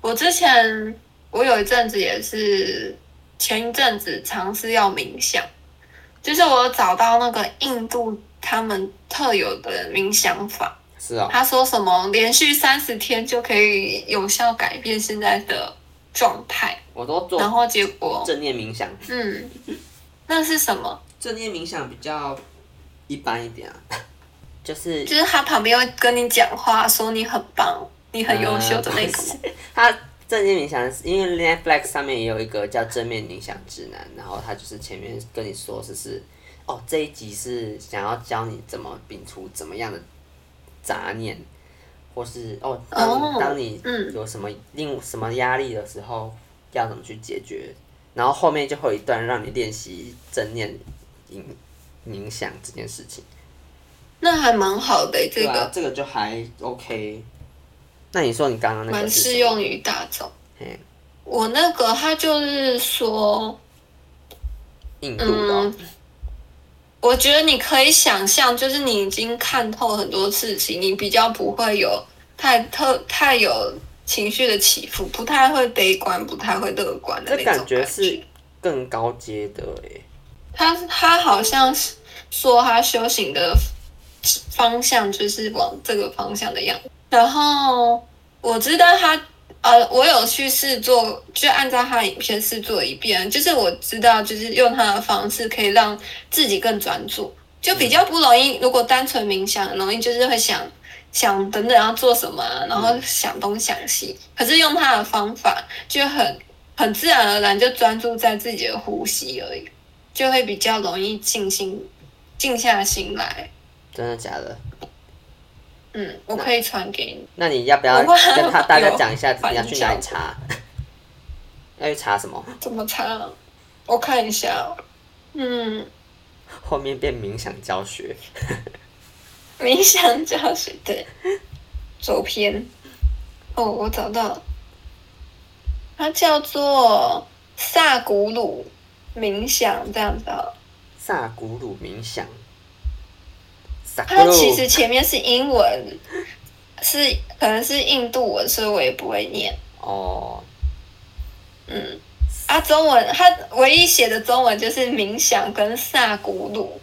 我之前我有一阵子也是前一阵子尝试要冥想，就是我找到那个印度他们特有的冥想法。是啊、哦。他说什么连续三十天就可以有效改变现在的状态。我都做。然后结果。正念冥想。嗯。那是什么？正念冥想比较一般一点啊，[LAUGHS] 就是就是他旁边会跟你讲话，说你很棒，你很优秀的那种。呃、[LAUGHS] 他正念冥想，因为 Netflix 上面也有一个叫正面冥想指南，然后他就是前面跟你说，就是哦这一集是想要教你怎么摒除怎么样的杂念，或是哦当、哦、当你有什么另什么压力的时候，要怎么去解决。然后后面就会有一段让你练习正念冥冥想这件事情，那还蛮好的，这个、啊、这个就还 OK。那你说你刚刚那个蛮适用于大众。嘿我那个他就是说，印度的、哦嗯，我觉得你可以想象，就是你已经看透很多事情，你比较不会有太特太有。情绪的起伏不太会悲观，不太会乐观的那种感觉。感觉是更高阶的诶。他他好像是说他修行的方向就是往这个方向的样子。然后我知道他，呃，我有去试做，就按照他的影片试做一遍，就是我知道，就是用他的方式可以让自己更专注，就比较不容易。如果单纯冥想，容易就是会想想等等要做什么，然后想东想西。可是用他的方法，就很很自然而然就专注在自己的呼吸而已，就会比较容易静心，静下心来。真的假的？嗯，我可以传给你。那你要不要跟他大概讲一下你要去哪里查？[LAUGHS] 要去查什么？怎么查？我看一下。嗯。后面变冥想教学。[LAUGHS] 冥想教学，对。走偏。哦，我找到了。它叫做萨古鲁冥想，这样子。萨古鲁冥想。它其实前面是英文，是可能是印度文，所以我也不会念。哦，嗯，啊，中文它唯一写的中文就是冥想跟萨古鲁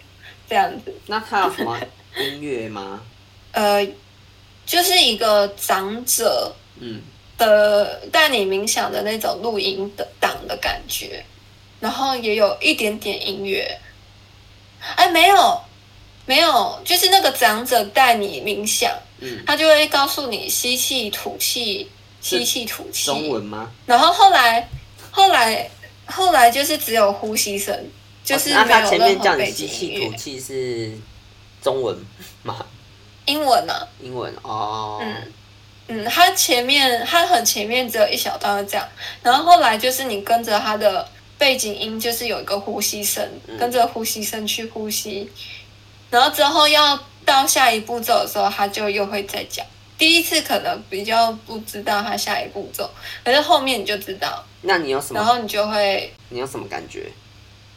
这样子。那它有什么音乐吗？呃，就是一个长者，嗯，的带你冥想的那种录音的档的感觉，然后也有一点点音乐。哎，没有。没有，就是那个长者带你冥想，嗯，他就会告诉你吸气、吐气，吸气、吐气。中文吗？然后后来，后来，后来就是只有呼吸声，就是没有任何背景音乐。哦，那他前面叫你吸气、吐气是中文吗？英文呢？英文哦。嗯嗯，他前面它很前面只有一小段这样，然后后来就是你跟着它的背景音，就是有一个呼吸声，嗯，跟着呼吸声去呼吸。然后之后要到下一步骤的时候，它就又会再讲。第一次可能比较不知道它下一步骤，可是后面你就知道。那你有什么？然后你就会。你有什么感觉？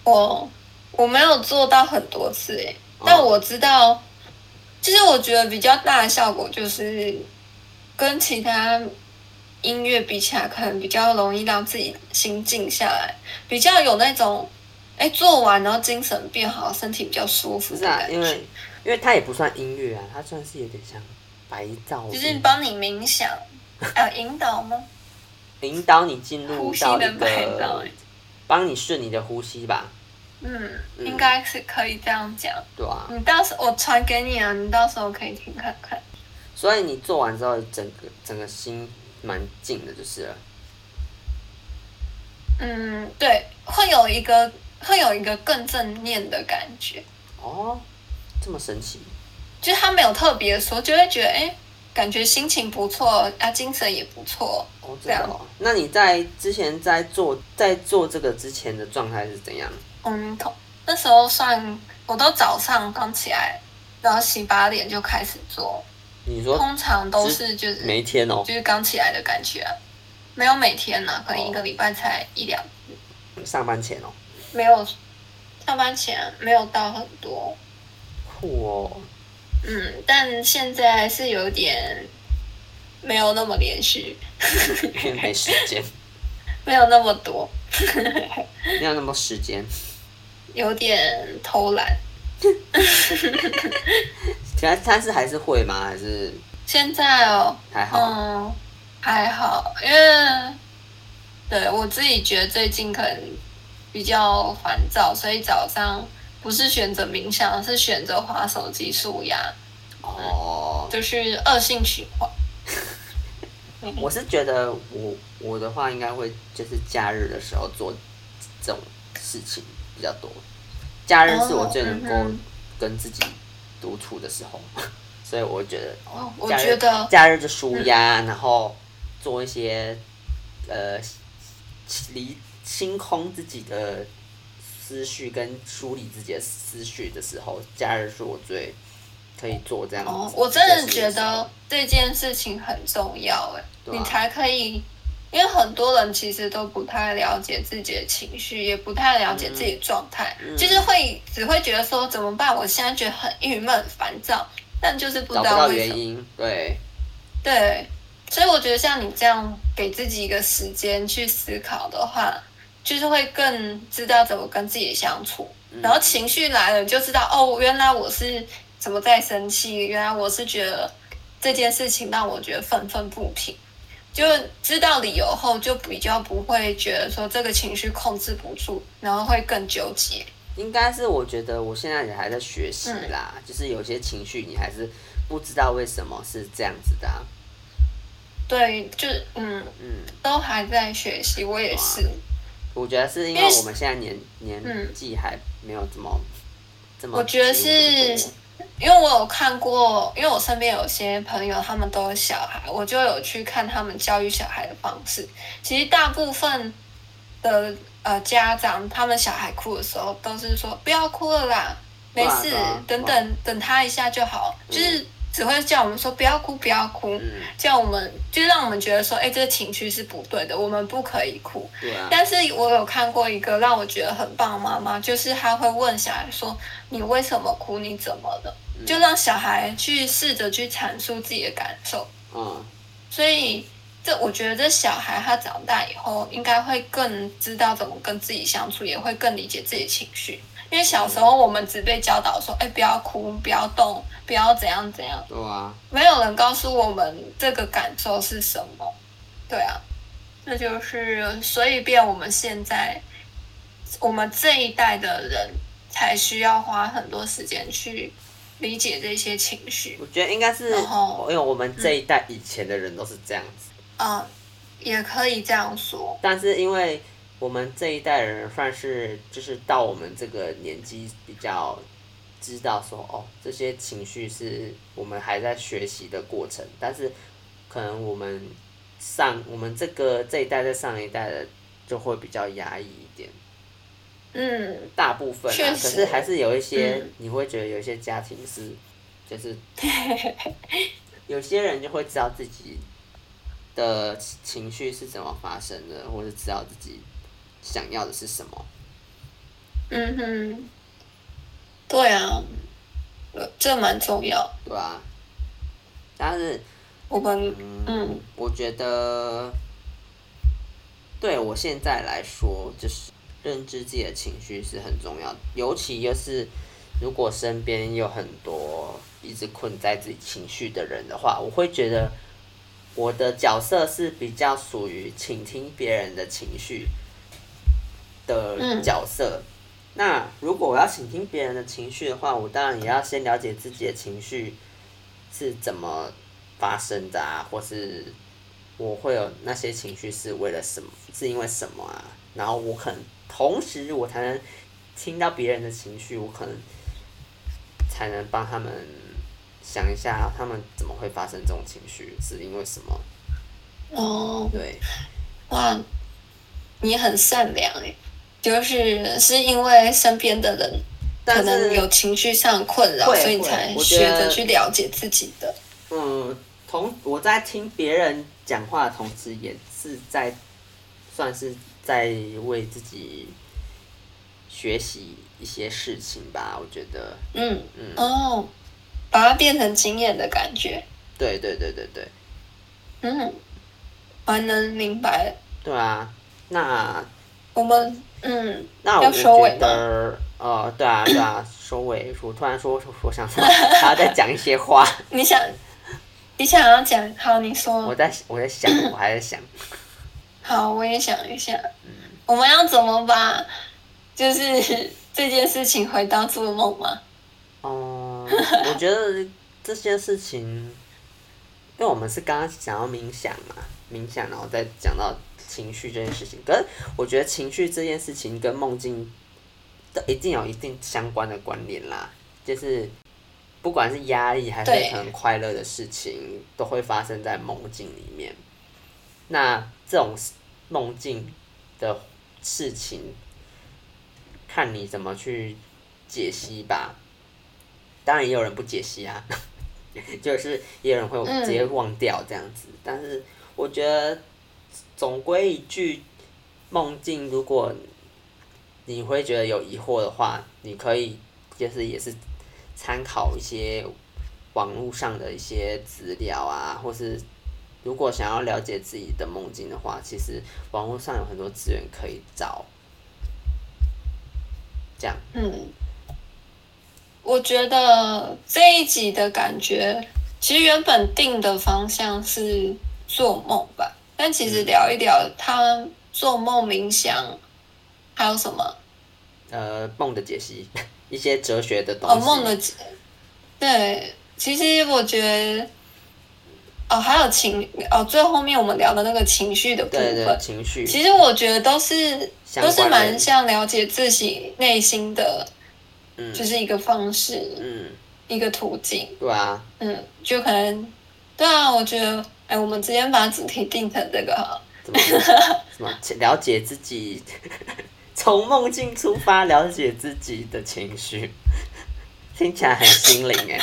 我我没有做到很多次诶，但我知道，其实我觉得比较大的效果就是跟其他音乐比起来，可能比较容易让自己心静下来，比较有那种。哎，做完然后精神变好，身体比较舒服。的感觉，因为因为它也不算音乐啊，它算是有点像白噪。就是帮你冥想，[LAUGHS] 呃，引导吗？引导你进入到一个，帮你顺你的呼吸吧。嗯，嗯应该是可以这样讲。对啊。你到时候我传给你啊，你到时候可以听看看。所以你做完之后，整个整个心蛮静的，就是了。嗯，对，会有一个。会有一个更正面的感觉哦，这么神奇，就是他没有特别说，就会觉得哎，感觉心情不错啊，精神也不错哦，这样哦。那你在之前在做在做这个之前的状态是怎样？嗯，那时候算我都早上刚起来，然后洗把脸就开始做。你说通常都是就是每天哦，就是刚起来的感觉啊，没有每天呢，可能一个礼拜才一两次。上班前哦。没有上班前没有到很多，酷哦。嗯，但现在是有点没有那么连续，[LAUGHS] 没时间，[LAUGHS] 没有那么多，[LAUGHS] 没有那么时间，有点偷懒。其 [LAUGHS] 他但是还是会吗？还是现在哦，还好，嗯，还好，因为对我自己觉得最近可能。比较烦躁，所以早上不是选择冥想，是选择划手机、舒压。哦、嗯，就是恶性循环。我是觉得我我的话应该会就是假日的时候做这种事情比较多。假日是我最能够跟自己独处的时候，[LAUGHS] 所以我觉得哦，我觉得假日就舒压，嗯、然后做一些呃离。清空自己的思绪跟梳理自己的思绪的时候，假日是我最可以做这样。哦，我真的觉得这件事情很重要哎，啊、你才可以，因为很多人其实都不太了解自己的情绪，也不太了解自己的状态，嗯、就是会只会觉得说怎么办？我现在觉得很郁闷、烦躁，但就是不知道为什么。原因，对，对，所以我觉得像你这样给自己一个时间去思考的话。就是会更知道怎么跟自己相处，然后情绪来了就知道哦，原来我是怎么在生气？原来我是觉得这件事情让我觉得愤愤不平。就知道理由后，就比较不会觉得说这个情绪控制不住，然后会更纠结。应该是我觉得我现在也还在学习啦，嗯、就是有些情绪你还是不知道为什么是这样子的、啊。对，就嗯嗯，都还在学习，我也是。我觉得是因为我们现在年年纪还没有这么、嗯、这么。我觉得是。因为我有看过，因为我身边有些朋友，他们都有小孩，我就有去看他们教育小孩的方式。其实大部分的呃家长，他们小孩哭的时候，都是说不要哭了啦，没事，等等等他一下就好，就是。只会叫我们说不要哭，不要哭，嗯、叫我们就让我们觉得说，哎，这个情绪是不对的，我们不可以哭。但是我有看过一个让我觉得很棒的妈妈，就是她会问小孩说：“你为什么哭？你怎么了？”嗯、就让小孩去试着去阐述自己的感受。嗯。所以这我觉得这小孩他长大以后应该会更知道怎么跟自己相处，也会更理解自己的情绪。因为小时候我们只被教导说，哎，不要哭，不要动，不要怎样怎样。对啊。没有人告诉我们这个感受是什么。对啊。那就是，所以变我们现在，我们这一代的人才需要花很多时间去理解这些情绪。我觉得应该是，因为我们这一代以前的人都是这样子。嗯，也可以这样说。但是因为。我们这一代人算是就是到我们这个年纪比较知道说哦，这些情绪是我们还在学习的过程，但是可能我们上我们这个这一代在上一代的就会比较压抑一点。嗯，大部分可是还是有一些你会觉得有一些家庭是就是 [LAUGHS] 有些人就会知道自己的情绪是怎么发生的，或是知道自己。想要的是什么？嗯哼，对啊，这蛮重要。对啊，但是我们嗯，我觉得对我现在来说，就是认知自己的情绪是很重要的，尤其又是如果身边有很多一直困在自己情绪的人的话，我会觉得我的角色是比较属于倾听别人的情绪。的角色，嗯、那如果我要倾听别人的情绪的话，我当然也要先了解自己的情绪是怎么发生的啊，或是我会有那些情绪是为了什么，是因为什么啊？然后我可能同时我才能听到别人的情绪，我可能才能帮他们想一下，他们怎么会发生这种情绪，是因为什么？哦，对，哇，你很善良诶。就是是因为身边的人可能有情绪上困扰，所以你才学着去了解自己的。嗯，同我在听别人讲话的同时，也是在算是在为自己学习一些事情吧。我觉得，嗯嗯哦，把它变成经验的感觉。对对对对对。嗯，还能明白。对啊，那我们。嗯，那我觉得，呃，对啊，对啊，收尾。我突然说，我想说，还要再讲一些话。[LAUGHS] 你想，你想要讲？好，你说。我在，我在想，我还在想。[CLEARS THROAT] 好，我也想一下。嗯。我们要怎么把，就是 [LAUGHS] 这件事情回到做梦吗？[LAUGHS] 哦、嗯，我觉得这件事情，因为我们是刚刚想要冥想嘛，冥想，然后再讲到。情绪这件事情，可是我觉得情绪这件事情跟梦境都一定有一定相关的关联啦。就是不管是压力还是很快乐的事情，都会发生在梦境里面。那这种梦境的事情，看你怎么去解析吧。当然也有人不解析啊，[LAUGHS] 就是也有人会直接忘掉这样子。嗯、但是我觉得。总归一句，梦境，如果你会觉得有疑惑的话，你可以就是也是参考一些网络上的一些资料啊，或是如果想要了解自己的梦境的话，其实网络上有很多资源可以找。这样。嗯。我觉得这一集的感觉，其实原本定的方向是做梦吧，但其实聊一聊他做梦冥想，还有什么？呃，梦的解析，[LAUGHS] 一些哲学的东西。哦，梦的解，对，其实我觉得。哦，还有情哦，最后面我们聊的那个情绪的部分，对对，情绪，其实我觉得都是都是蛮像了解自己内心的，嗯，就是一个方式，嗯，一个途径，对啊，嗯，就可能，对啊，我觉得，哎，我们直接把主题定成这个哈，怎么什么了解自己，[LAUGHS] 从梦境出发，了解自己的情绪，听起来很心灵哎，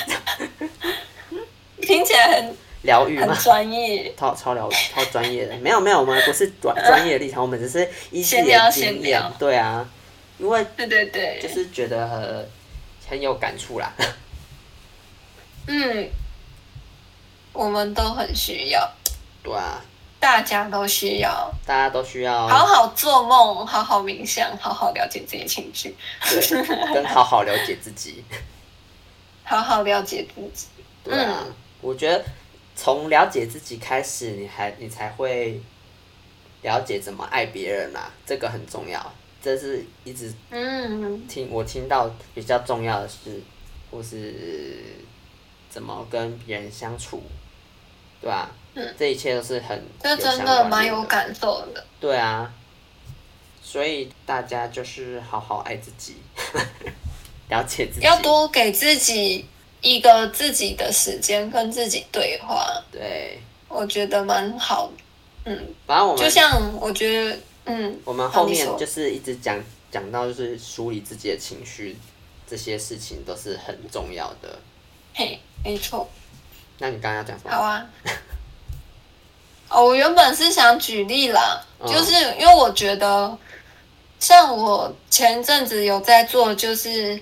听起来很。疗愈吗？专业，超超疗超专业的，没有没有，我们不是专专业的立场，我们只是一些经验，对啊，因为对对对，就是觉得很很有感触啦。嗯，我们都很需要。对啊，大家都需要，大家都需要好好做梦，好好冥想，好好了解自己情绪，对，跟 [LAUGHS] 好好了解自己，好好了解自己。对啊，嗯、我觉得。从了解自己开始，你还你才会了解怎么爱别人啦，这个很重要。这是一直嗯听我听到比较重要的事，或是怎么跟别人相处，对吧？嗯，这一切都是很这真的蛮有感受的。对啊，所以大家就是好好爱自己，[LAUGHS] 了解自己，要多给自己。一个自己的时间跟自己对话，对，我觉得蛮好。嗯，反正我们就像我觉得，嗯，我们后面就是一直讲讲到，就是梳理自己的情绪，这些事情都是很重要的。嘿，没错。那你刚刚要讲什么？好啊。哦，我原本是想举例啦，嗯、就是因为我觉得，像我前阵子有在做，就是。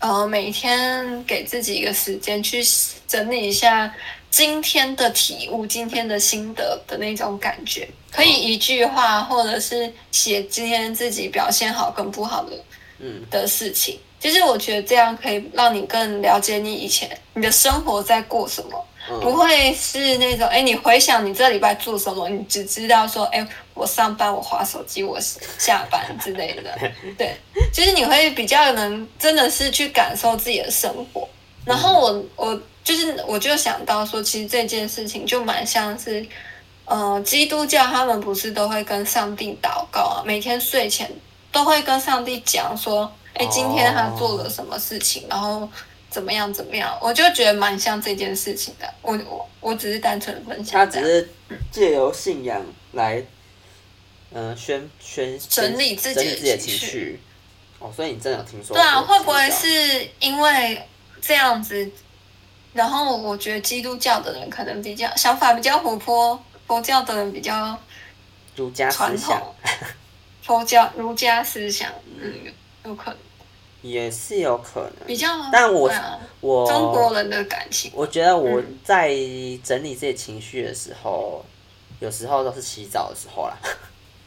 呃，每天给自己一个时间去整理一下今天的体悟、今天的心得的那种感觉，可以一句话，或者是写今天自己表现好跟不好的，嗯，的事情。其实我觉得这样可以让你更了解你以前你的生活在过什么。不会是那种哎，你回想你这礼拜做什么，你只知道说哎，我上班我划手机，我下班之类的。[LAUGHS] 对，就是你会比较能真的是去感受自己的生活。然后我我就是我就想到说，其实这件事情就蛮像是，呃，基督教他们不是都会跟上帝祷告啊，每天睡前都会跟上帝讲说，哎，今天他做了什么事情，然后。怎么样？怎么样？我就觉得蛮像这件事情的。我我我只是单纯的分享。他只是借由信仰来，嗯、呃，宣宣整理自己的情绪。哦，所以你真的有听说？对啊，会不会是因为这样子？然后我觉得基督教的人可能比较想法比较活泼，佛教的人比较儒家思想。[LAUGHS] 佛教儒家思想，嗯，有可能。也是有可能，比较，但我、啊、我中国人的感情，我觉得我在整理自己情绪的时候，嗯、有时候都是洗澡的时候啦。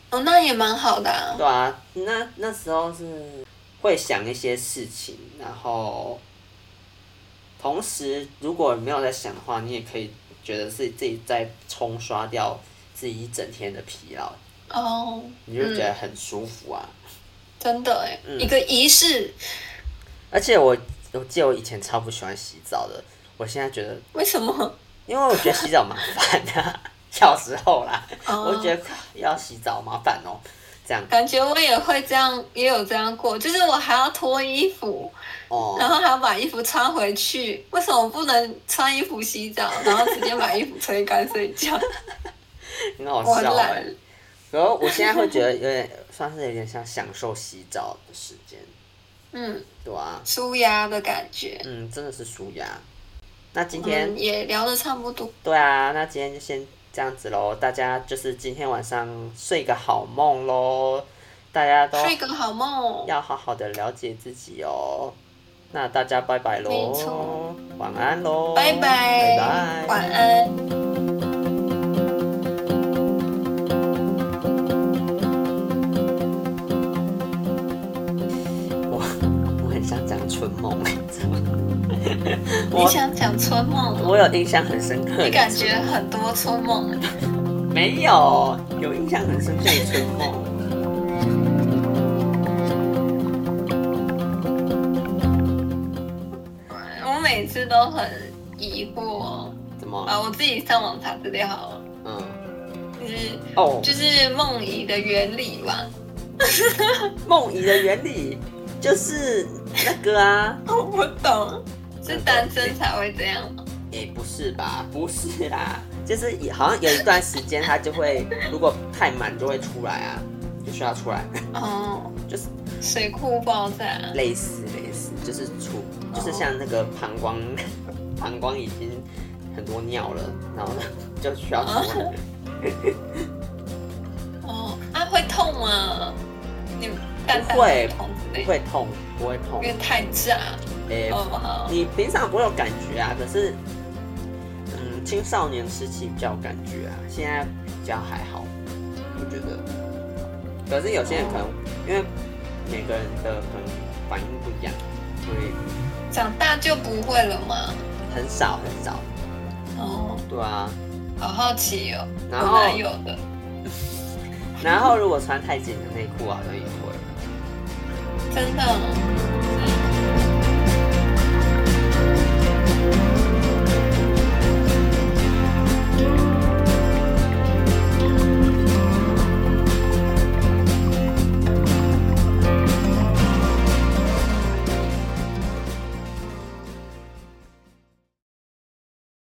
哦，那也蛮好的啊。[LAUGHS] 对啊，那那时候是会想一些事情，然后同时如果没有在想的话，你也可以觉得是自己在冲刷掉自己一整天的疲劳。哦，你就觉得很舒服啊。真的哎，嗯、一个仪式。而且我我记得我以前超不喜欢洗澡的，我现在觉得为什么？因为我觉得洗澡麻烦的，[LAUGHS] 小时候啦，哦、我觉得要洗澡麻烦哦，这样。感觉我也会这样，也有这样过，就是我还要脱衣服，哦，然后还要把衣服穿回去。为什么不能穿衣服洗澡，然后直接把衣服吹干睡觉？[LAUGHS] 很好笑哎。然后我现在会觉得有点。算是有点像享受洗澡的时间，嗯，对啊，舒压的感觉，嗯，真的是舒压。那今天也聊的差不多，对啊，那今天就先这样子喽。大家就是今天晚上睡个好梦喽，大家都睡个好梦，要好好的了解自己哦。那大家拜拜喽，晚安喽，拜拜，拜拜，晚安。春梦。你想讲春梦？我有印象很深刻。你感觉很多春梦？没有，有印象很深刻的春梦。我每次都很疑惑。怎么？啊，我自己上网查资料好了。嗯。就是哦，就是梦遗的原理吧。[LAUGHS] 梦遗的原理就是那个啊，我不懂，是单身才会这样吗？也、不是吧，不是啦，就是好像有一段时间它就会，[LAUGHS] 如果太满就会出来啊，就需要出来。哦，[LAUGHS] 就是水库爆炸，类似类似，就是出，就是像那个膀胱，[LAUGHS] 膀胱已经很多尿了，然后呢就需要出来。哦，啊会痛吗？你不会，不会痛，不会痛，因为太炸。哎、欸，你平常不会有感觉啊，可是，嗯，青少年时期比较有感觉啊，现在比较还好，我觉得。可是有些人可能、哦、因为每个人的可能反应不一样，所以长大就不会了吗？很少很少。哦，对啊，好好奇哦，然后有的。[LAUGHS] 然后如果穿太紧的内裤啊，好像也会。真的。